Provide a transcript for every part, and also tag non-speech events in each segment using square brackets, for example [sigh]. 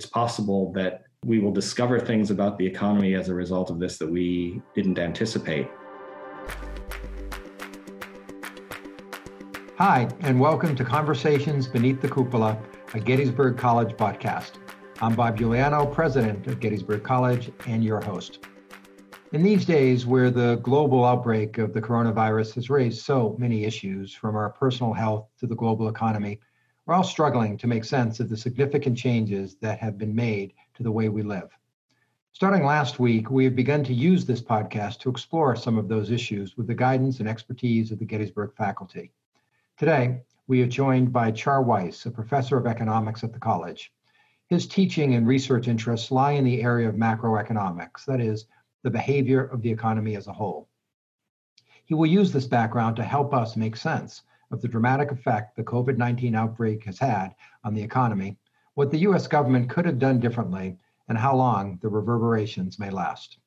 it's possible that we will discover things about the economy as a result of this that we didn't anticipate. Hi, and welcome to Conversations Beneath the Cupola, a Gettysburg College podcast. I'm Bob Iuliano, president of Gettysburg College, and your host. In these days, where the global outbreak of the coronavirus has raised so many issues, from our personal health to the global economy, we're all struggling to make sense of the significant changes that have been made to the way we live. Starting last week, we have begun to use this podcast to explore some of those issues with the guidance and expertise of the Gettysburg faculty. Today, we are joined by Char Weise, a professor of economics at the college. His teaching and research interests lie in the area of macroeconomics, that is, the behavior of the economy as a whole. He will use this background to help us make sense of the dramatic effect the COVID 19 outbreak has had on the economy, what the US government could have done differently, and how long the reverberations may last.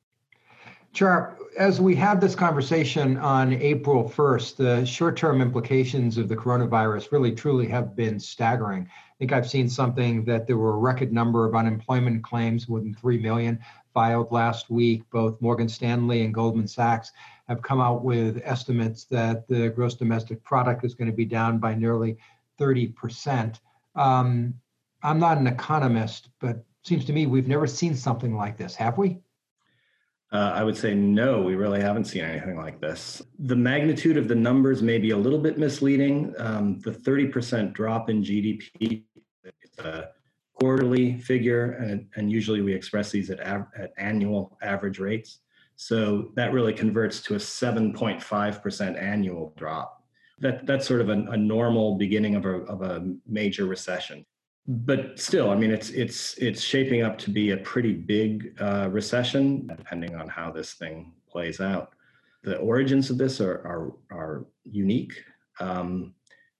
Char, as we have this conversation on April 1st, the short term implications of the coronavirus really truly have been staggering. I think I've seen something that there were a record number of unemployment claims, more than 3 million filed last week. Both Morgan Stanley and Goldman Sachs have come out with estimates that the gross domestic product is going to be down by nearly 30%. Um, I'm not an economist, but seems to me we've never seen something like this, have we? Uh, I would say no, we really haven't seen anything like this. The magnitude of the numbers may be a little bit misleading. Um, the 30% drop in GDP is a quarterly figure, and, and usually we express these at, av- at annual average rates. So that really converts to a 7.5% annual drop. That, that's sort of a, a normal beginning of a, of a major recession but still, I mean, it's it's it's shaping up to be a pretty big uh, recession, depending on how this thing plays out. The origins of this are are, are unique. Um,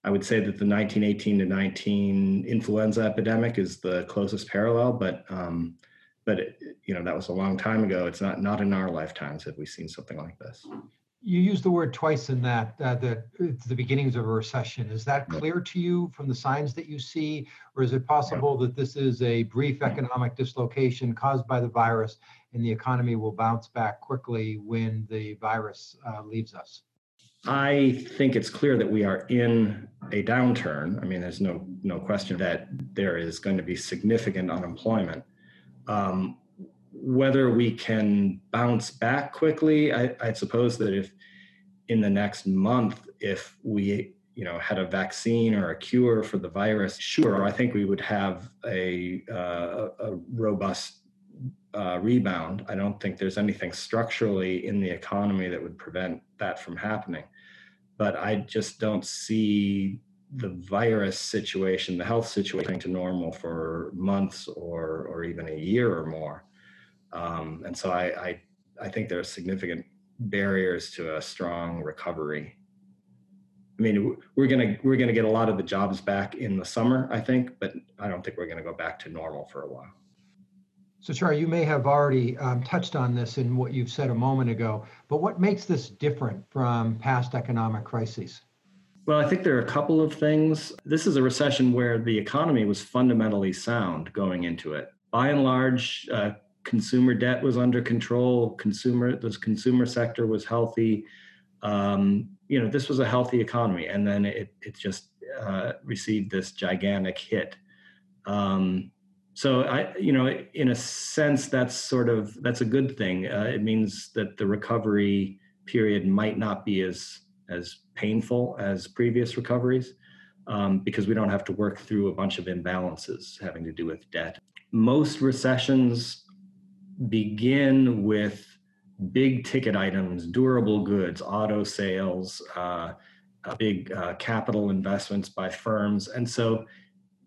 I would say that the 1918 to 19 influenza epidemic is the closest parallel, but um, but it, you know that was a long time ago. It's not not in our lifetimes have we seen something like this you use the word twice in that uh, that it's the beginnings of a recession. Is that clear to you from the signs that you see, or is it possible that this is a brief economic dislocation caused by the virus, and the economy will bounce back quickly when the virus uh, leaves us? I think it's clear that we are in a downturn. I mean, there's no no question that there is going to be significant unemployment. Um, whether we can bounce back quickly, I, I, suppose that if in the next month, if we you know had a vaccine or a cure for the virus, sure, I think we would have a uh, a robust uh, rebound. I don't think there's anything structurally in the economy that would prevent that from happening. But I just don't see the virus situation, the health situation to normal for months or or even a year or more. Um, and so I, I, I think there are significant barriers to a strong recovery. I mean, we're gonna we're gonna get a lot of the jobs back in the summer, I think, but I don't think we're gonna go back to normal for a while. So, Charlie, you may have already um, touched on this in what you've said a moment ago, but what makes this different from past economic crises? Well, I think there are a couple of things. This is a recession where the economy was fundamentally sound going into it. By and large, uh, consumer debt was under control. Consumer, the consumer sector was healthy. Um, you know, this was a healthy economy, and then it it just uh, received this gigantic hit. Um, so I, you know, in a sense, that's sort of that's a good thing. Uh, it means that the recovery period might not be as as painful as previous recoveries um, because we don't have to work through a bunch of imbalances having to do with debt. Most recessions begin with big ticket items, durable goods, auto sales, uh, big uh, capital investments by firms. And so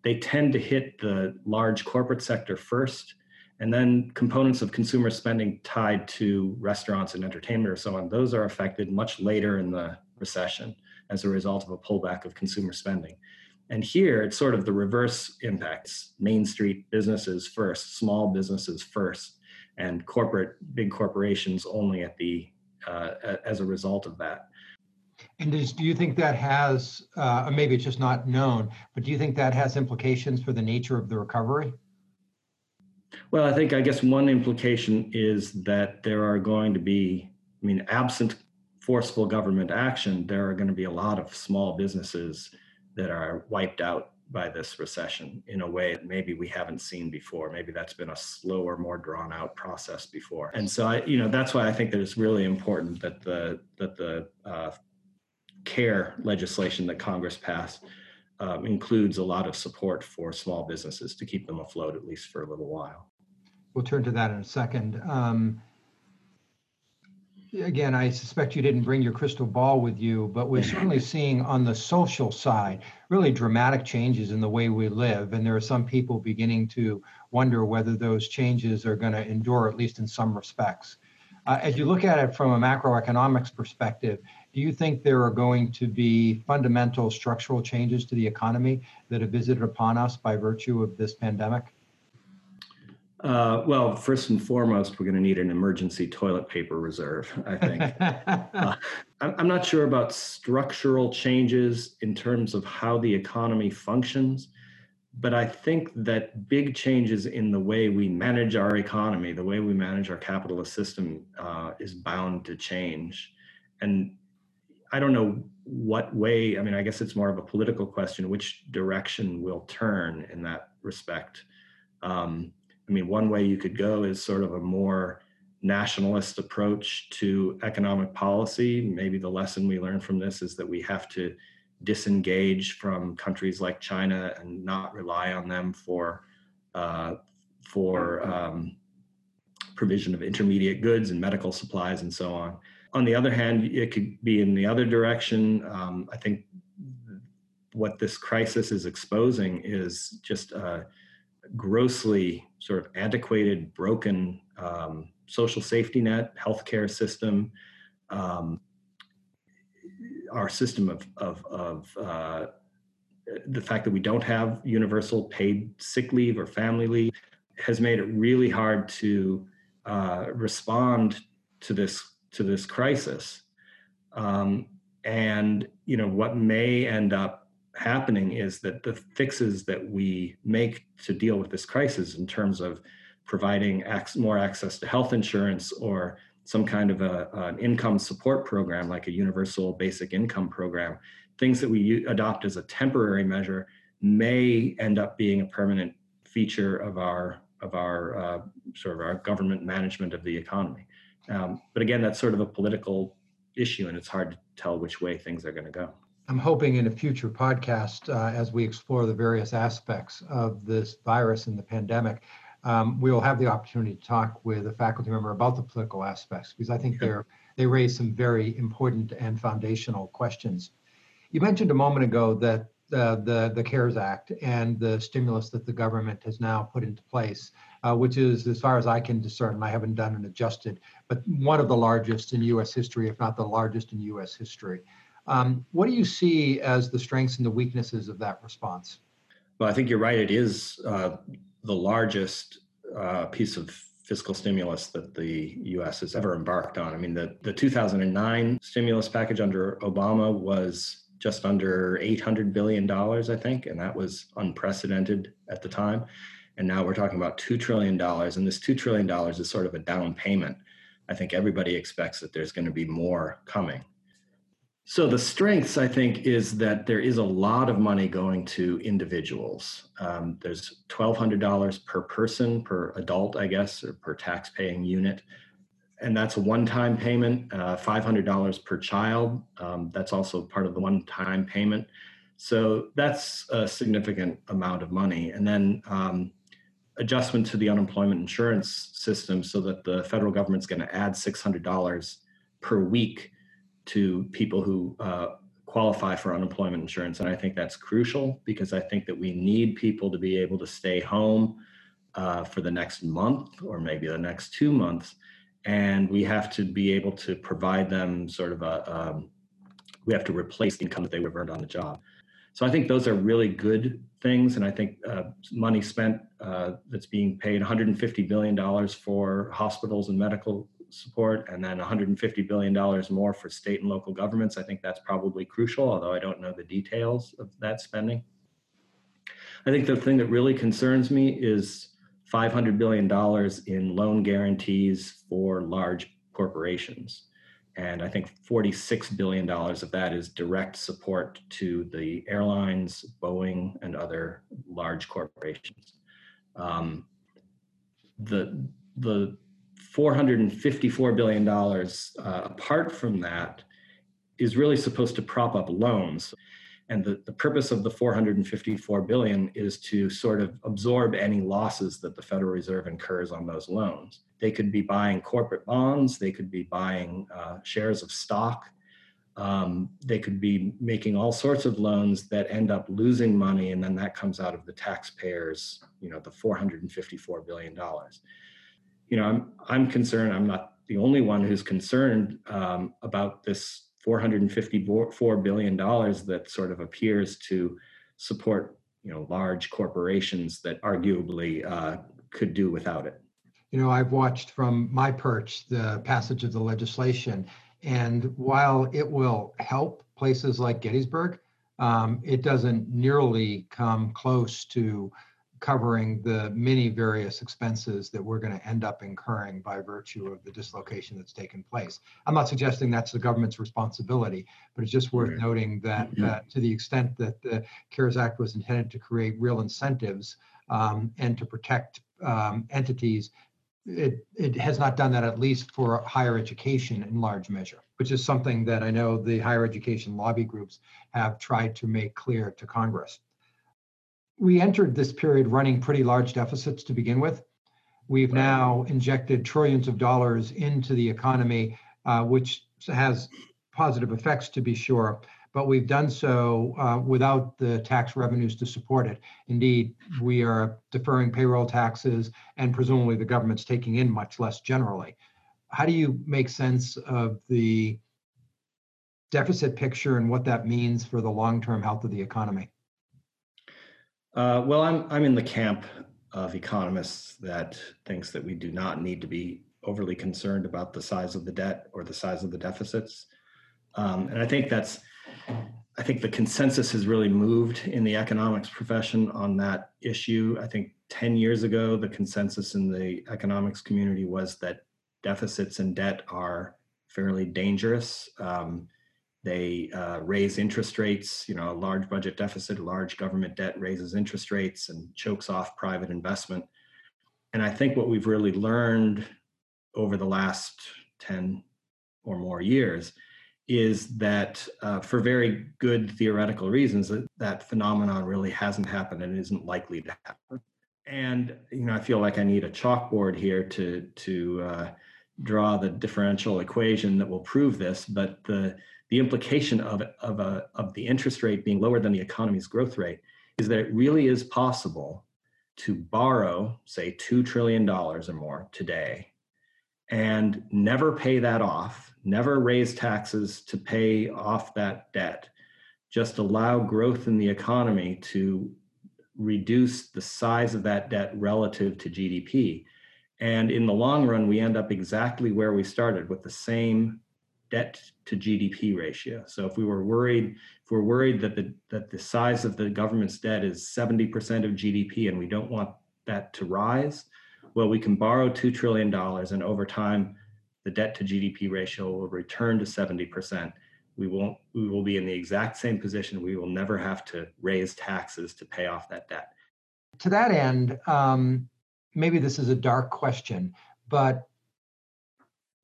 they tend to hit the large corporate sector first, and then components of consumer spending tied to restaurants and entertainment or so on, those are affected much later in the recession as a result of a pullback of consumer spending. And here it's sort of the reverse impacts Main Street businesses first, small businesses first and corporate big corporations only at the uh, as a result of that. And does, do you think that has, uh, maybe it's just not known, but do you think that has implications for the nature of the recovery? Well, I think, I guess one implication is that there are going to be, I mean, absent forceful government action, there are going to be a lot of small businesses that are wiped out by this recession in a way that maybe we haven't seen before. Maybe that's been a slower, more drawn out process before. And so I, you know, that's why I think that it's really important that the that the uh, care legislation that Congress passed um, includes a lot of support for small businesses to keep them afloat at least for a little while. We'll turn to that in a second. Um, again, I suspect you didn't bring your crystal ball with you, but we're certainly [laughs] seeing on the social side really dramatic changes in the way we live. And there are some people beginning to wonder whether those changes are going to endure, at least in some respects. Uh, as you look at it from a macroeconomics perspective, do you think there are going to be fundamental structural changes to the economy that have visited upon us by virtue of this pandemic? Uh, well, first and foremost, we're going to need an emergency toilet paper reserve, I think. [laughs] uh, I'm not sure about structural changes in terms of how the economy functions, but I think that big changes in the way we manage our economy, the way we manage our capitalist system, uh, is bound to change. And I don't know what way, I mean, I guess it's more of a political question, which direction will turn in that respect. Um, I mean, one way you could go is sort of a more nationalist approach to economic policy. Maybe the lesson we learn from this is that we have to disengage from countries like China and not rely on them for uh, for um, provision of intermediate goods and medical supplies and so on. On the other hand, it could be in the other direction. Um, I think what this crisis is exposing is just uh, grossly sort of antiquated, broken um, social safety net, healthcare system, um, our system of, of, of uh, the fact that we don't have universal paid sick leave or family leave has made it really hard to uh, respond to this to this crisis. Um, and you know what may end up happening is that the fixes that we make to deal with this crisis in terms of providing more access to health insurance or some kind of a, an income support program like a universal basic income program things that we adopt as a temporary measure may end up being a permanent feature of our of our uh, sort of our government management of the economy. Um, but again that's sort of a political issue and it's hard to tell which way things are going to go I'm hoping in a future podcast, uh, as we explore the various aspects of this virus and the pandemic, um, we will have the opportunity to talk with a faculty member about the political aspects because I think they're they raise some very important and foundational questions. You mentioned a moment ago that uh, the the CARES Act and the stimulus that the government has now put into place, uh, which is, as far as I can discern, I haven't done an adjusted, but one of the largest in U.S. history, if not the largest in U.S. history. Um, what do you see as the strengths and the weaknesses of that response? Well, I think you're right. It is uh, the largest uh, piece of fiscal stimulus that the U.S. has ever embarked on. I mean, the, the 2009 stimulus package under Obama was just under $800 billion, I think, and that was unprecedented at the time. And now we're talking about $2 trillion, and this $2 trillion is sort of a down payment. I think everybody expects that there's going to be more coming. So the strengths, I think, is that there is a lot of money going to individuals. Um, there's $1,200 per person, per adult, I guess, or per tax-paying unit, and that's a one-time payment. Uh, $500 per child. Um, that's also part of the one-time payment. So that's a significant amount of money. And then um, adjustment to the unemployment insurance system, so that the federal government's going to add $600 per week to people who uh, qualify for unemployment insurance. And I think that's crucial because I think that we need people to be able to stay home uh, for the next month or maybe the next two months. And we have to be able to provide them sort of a, um, we have to replace the income that they would have earned on the job. So I think those are really good things. And I think uh, money spent uh, that's being paid $150 billion for hospitals and medical support and then 150 billion dollars more for state and local governments. I think that's probably crucial, although I don't know the details of that spending. I think the thing that really concerns me is 500 billion dollars in loan guarantees for large corporations. And I think $46 billion of that is direct support to the airlines, Boeing, and other large corporations. Um, the, the $454 billion, uh, apart from that, is really supposed to prop up loans. And the, the purpose of the 454 billion is to sort of absorb any losses that the Federal Reserve incurs on those loans. They could be buying corporate bonds, they could be buying uh, shares of stock, um, they could be making all sorts of loans that end up losing money, and then that comes out of the taxpayers, you know, the 454 billion dollars. You know, I'm I'm concerned. I'm not the only one who's concerned um, about this 454 billion dollars that sort of appears to support you know large corporations that arguably uh, could do without it. You know, I've watched from my perch the passage of the legislation, and while it will help places like Gettysburg, um, it doesn't nearly come close to covering the many various expenses that we're going to end up incurring by virtue of the dislocation that's taken place. I'm not suggesting that's the government's responsibility, but it's just worth noting that uh, to the extent that the CARES Act was intended to create real incentives um, and to protect um, entities, it, it has not done that at least for higher education in large measure, which is something that I know the higher education lobby groups have tried to make clear to Congress we entered this period running pretty large deficits to begin with. We've now injected trillions of dollars into the economy, uh, which has positive effects to be sure, but we've done so uh, without the tax revenues to support it. Indeed, we are deferring payroll taxes, and presumably the government's taking in much less generally. How do you make sense of the deficit picture and what that means for the long term health of the economy? Uh, well, I'm I'm in the camp of economists that thinks that we do not need to be overly concerned about the size of the debt or the size of the deficits, um, and I think that's I think the consensus has really moved in the economics profession on that issue. I think 10 years ago, the consensus in the economics community was that deficits and debt are fairly dangerous. Um, they uh, raise interest rates. You know, a large budget deficit, large government debt raises interest rates and chokes off private investment. And I think what we've really learned over the last 10 or more years is that uh, for very good theoretical reasons that, that phenomenon really hasn't happened and isn't likely to happen and you know i feel like i need a chalkboard here to to uh, draw the differential equation that will prove this but the the implication of, of, a, of the interest rate being lower than the economy's growth rate is that it really is possible to borrow, say, $2 trillion or more today and never pay that off, never raise taxes to pay off that debt, just allow growth in the economy to reduce the size of that debt relative to GDP. And in the long run, we end up exactly where we started with the same debt to GDP ratio. So if we were worried, if we're worried that the that the size of the government's debt is 70% of GDP and we don't want that to rise, well, we can borrow two trillion dollars and over time the debt to GDP ratio will return to 70%. We won't we will be in the exact same position. We will never have to raise taxes to pay off that debt. To that end, um, maybe this is a dark question, but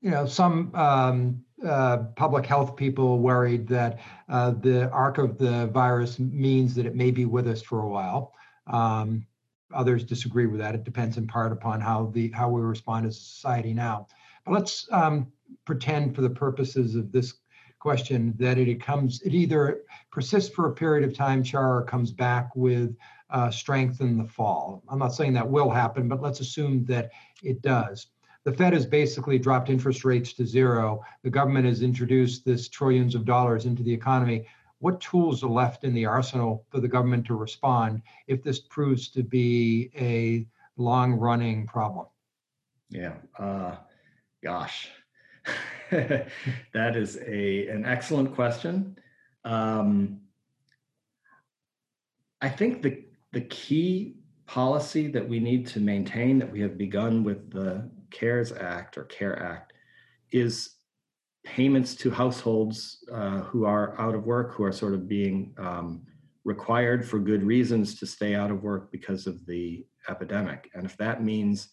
you know, some um, uh, public health people worried that uh, the arc of the virus means that it may be with us for a while. Um, others disagree with that. It depends in part upon how the how we respond as a society now. But let's um, pretend, for the purposes of this question, that it comes it either persists for a period of time, char, or comes back with uh, strength in the fall. I'm not saying that will happen, but let's assume that it does the Fed has basically dropped interest rates to zero. The government has introduced this trillions of dollars into the economy. What tools are left in the arsenal for the government to respond if this proves to be a long running problem? Yeah, uh, gosh, [laughs] that is a an excellent question. Um, I think the the key policy that we need to maintain that we have begun with the CARES Act or CARE Act is payments to households uh, who are out of work, who are sort of being um, required for good reasons to stay out of work because of the epidemic. And if that means,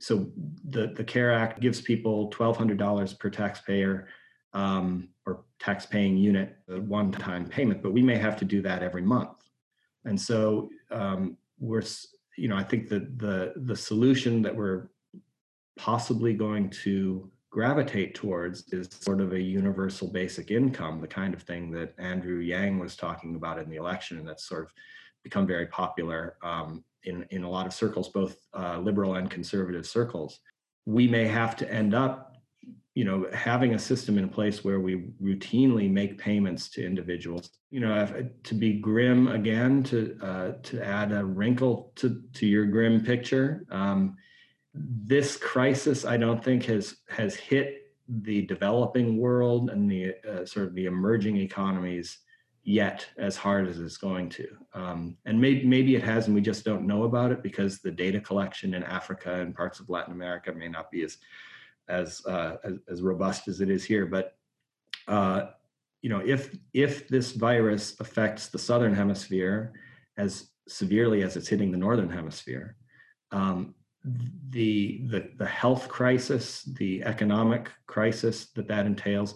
so the, the CARE Act gives people $1,200 per taxpayer um, or tax-paying unit, a one-time payment, but we may have to do that every month. And so um, we're, you know, I think that the the solution that we're possibly going to gravitate towards is sort of a universal basic income, the kind of thing that Andrew Yang was talking about in the election, and that's sort of become very popular um, in in a lot of circles, both uh, liberal and conservative circles. We may have to end up you know having a system in place where we routinely make payments to individuals you know to be grim again to uh, to add a wrinkle to to your grim picture um, this crisis i don't think has has hit the developing world and the uh, sort of the emerging economies yet as hard as it's going to um, and maybe maybe it has and we just don't know about it because the data collection in africa and parts of latin america may not be as as, uh, as, as robust as it is here. But uh, you know, if if this virus affects the southern hemisphere as severely as it's hitting the northern hemisphere, um, the, the the health crisis, the economic crisis that that entails,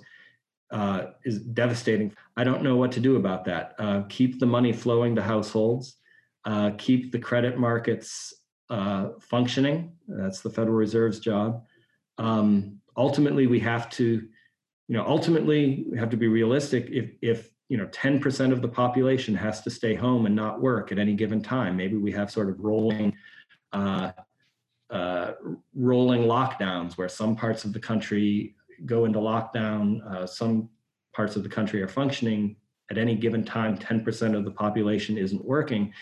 uh, is devastating. I don't know what to do about that. Uh, keep the money flowing to households. Uh, keep the credit markets uh, functioning. That's the Federal Reserve's job um, ultimately we have to you know ultimately we have to be realistic if if you know 10% of the population has to stay home and not work at any given time maybe we have sort of rolling uh, uh, rolling lockdowns where some parts of the country go into lockdown uh, some parts of the country are functioning. At any given time 10% of the population isn't working.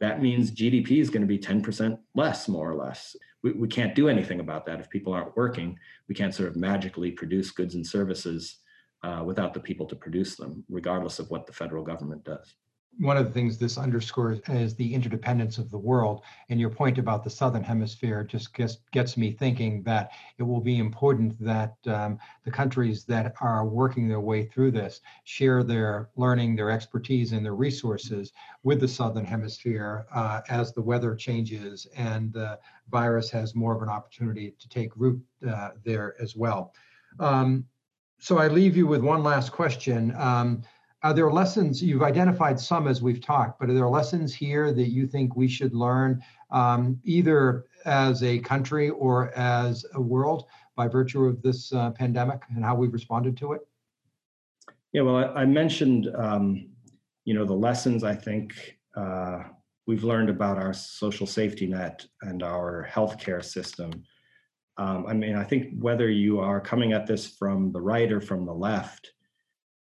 That means gdp is going to be 10% less more or less. We, we can't do anything about that. If people aren't working we can't sort of magically produce goods and services uh, without the people to produce them regardless of what the federal government does one of the things this underscores is the interdependence of the world. And your point about the southern hemisphere just gets, gets me thinking that it will be important that um, the countries that are working their way through this share their learning, their expertise, and their resources with the southern hemisphere uh, as the weather changes and the virus has more of an opportunity to take root uh, there as well. Um, so I leave you with one last question. Um, are there lessons you've identified some as we've talked but are there lessons here that you think we should learn um, either as a country or as a world by virtue of this uh, pandemic and how we've responded to it? Yeah well i, I mentioned um, you know the lessons i think uh, we've learned about our social safety net and our healthcare system. Um, i mean i think whether you are coming at this from the right or from the left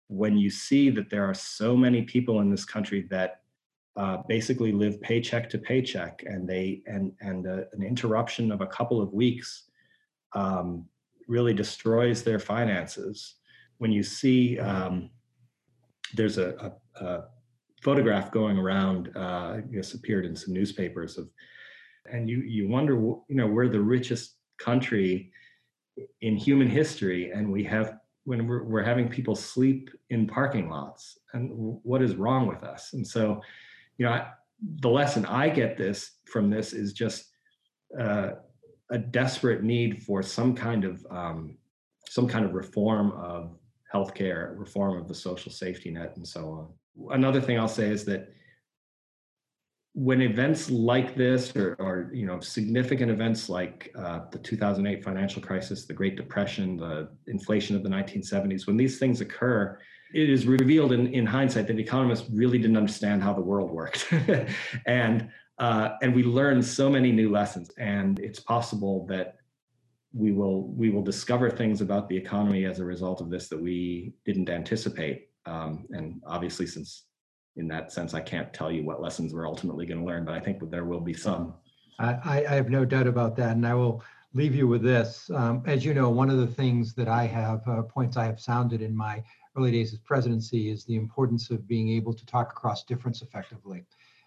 when you see that there are so many people in this country that uh, basically live paycheck to paycheck and they and and uh, an interruption of a couple of weeks um, really destroys their finances. When you see um, there's a, a, a, photograph going around uh, i guess appeared in some newspapers of and you you wonder you know we're the richest country in human history and we have when we're, we're having people sleep in parking lots and what is wrong with us? And so you know I, the lesson i get this from this is just uh, a desperate need for some kind of um, some kind of reform of healthcare reform of the social safety net and so on. Another thing i'll say is that when events like this or, or you know significant events like uh, the 2008 financial crisis the great depression the inflation of the 1970s when these things occur it is revealed in, in hindsight that economists really didn't understand how the world worked. [laughs] And uh, and we learned so many new lessons and it's possible that we will we will discover things about the economy as a result of this that we didn't anticipate um, and obviously since in that sense, I can't tell you what lessons we're ultimately going to learn, but I think there will be some. I, I have no doubt about that. And I will leave you with this. Um, as you know, one of the things that I have, uh, points I have sounded in my early days as presidency is the importance of being able to talk across difference effectively.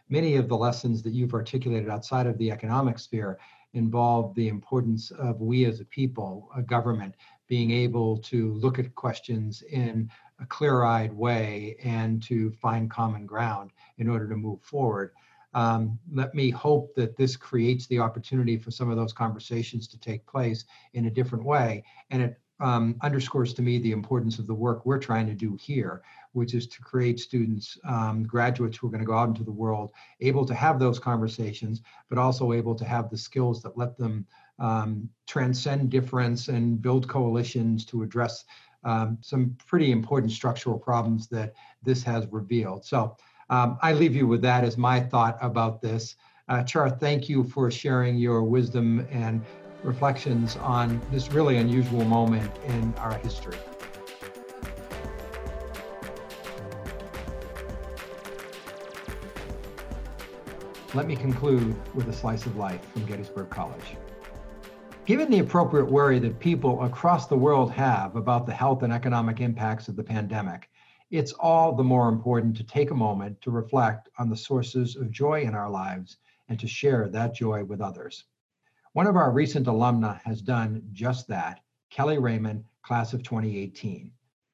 Many of the lessons that you've articulated outside of the economic sphere involve the importance of we as a people, a government, being able to look at questions in a clear eyed way and to find common ground in order to move forward. Um, let me hope that this creates the opportunity for some of those conversations to take place in a different way. And it um, underscores to me the importance of the work we're trying to do here, which is to create students, um, graduates who are going to go out into the world, able to have those conversations, but also able to have the skills that let them um, transcend difference and build coalitions to address um, some pretty important structural problems that this has revealed. So um, I leave you with that as my thought about this. Uh, Char, thank you for sharing your wisdom and reflections on this really unusual moment in our history. Let me conclude with a slice of life from Gettysburg College. Given the appropriate worry that people across the world have about the health and economic impacts of the pandemic, it's all the more important to take a moment to reflect on the sources of joy in our lives and to share that joy with others. One of our recent alumna has done just that, Kelly Raymond, class of 2018.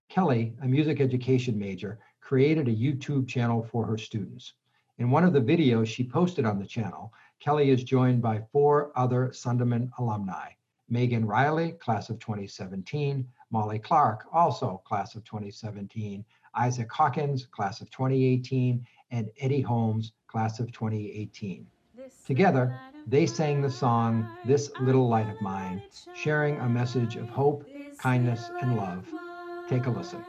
Kelly, a music education major, created a YouTube channel for her students. In one of the videos she posted on the channel, Kelly is joined by four other Sunderman alumni. Megan Riley, class of 2017, Molly Clark, also class of 2017, Isaac Hawkins, class of 2018, and Eddie Holmes, class of 2018. Together, they sang the song This Little Light of Mine, sharing a message of hope, kindness, and love. Take a listen.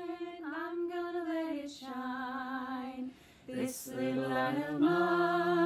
This little light of mine,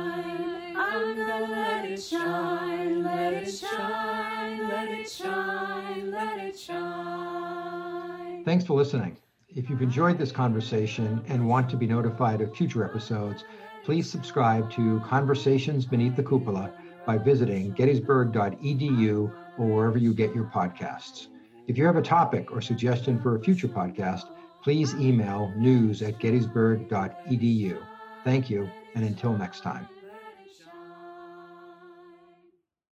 I'm let it shine, let it shine, let it shine, let it shine. Thanks for listening. If you've enjoyed this conversation and want to be notified of future episodes, please subscribe to Conversations Beneath the Cupola by visiting gettysburg.edu or wherever you get your podcasts. If you have a topic or suggestion for a future podcast, please email news at gettysburg.edu. Thank you, and until next time.